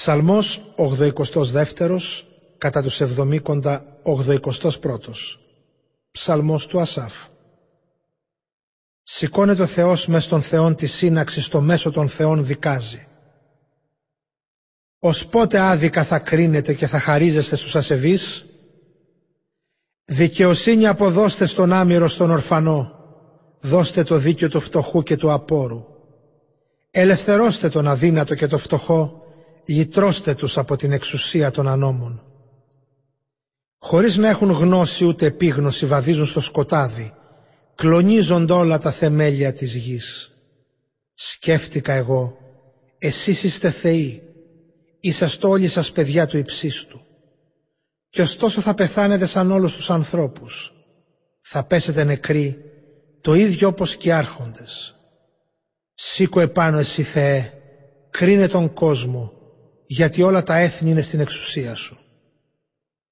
Ψαλμός 82 κατά τους 70 81 Ψαλμός του Ασάφ Σηκώνεται ο Θεός μες των Θεών τη σύναξη στο μέσο των Θεών δικάζει. Ως πότε άδικα θα κρίνετε και θα χαρίζεστε στους ασεβείς; Δικαιοσύνη αποδώστε στον άμυρο στον ορφανό. Δώστε το δίκαιο του φτωχού και του απόρου. Ελευθερώστε τον αδύνατο και το φτωχό. Λυτρώστε τους από την εξουσία των ανώμων. Χωρίς να έχουν γνώση ούτε επίγνωση βαδίζουν στο σκοτάδι κλονίζονται όλα τα θεμέλια της γης. Σκέφτηκα εγώ, εσείς είστε θεοί, είσαστε όλοι σας παιδιά του υψίστου. Και ωστόσο θα πεθάνετε σαν όλους τους ανθρώπους. Θα πέσετε νεκροί, το ίδιο όπως και οι άρχοντες. Σήκω επάνω εσύ Θεέ, κρίνε τον κόσμο, γιατί όλα τα έθνη είναι στην εξουσία σου.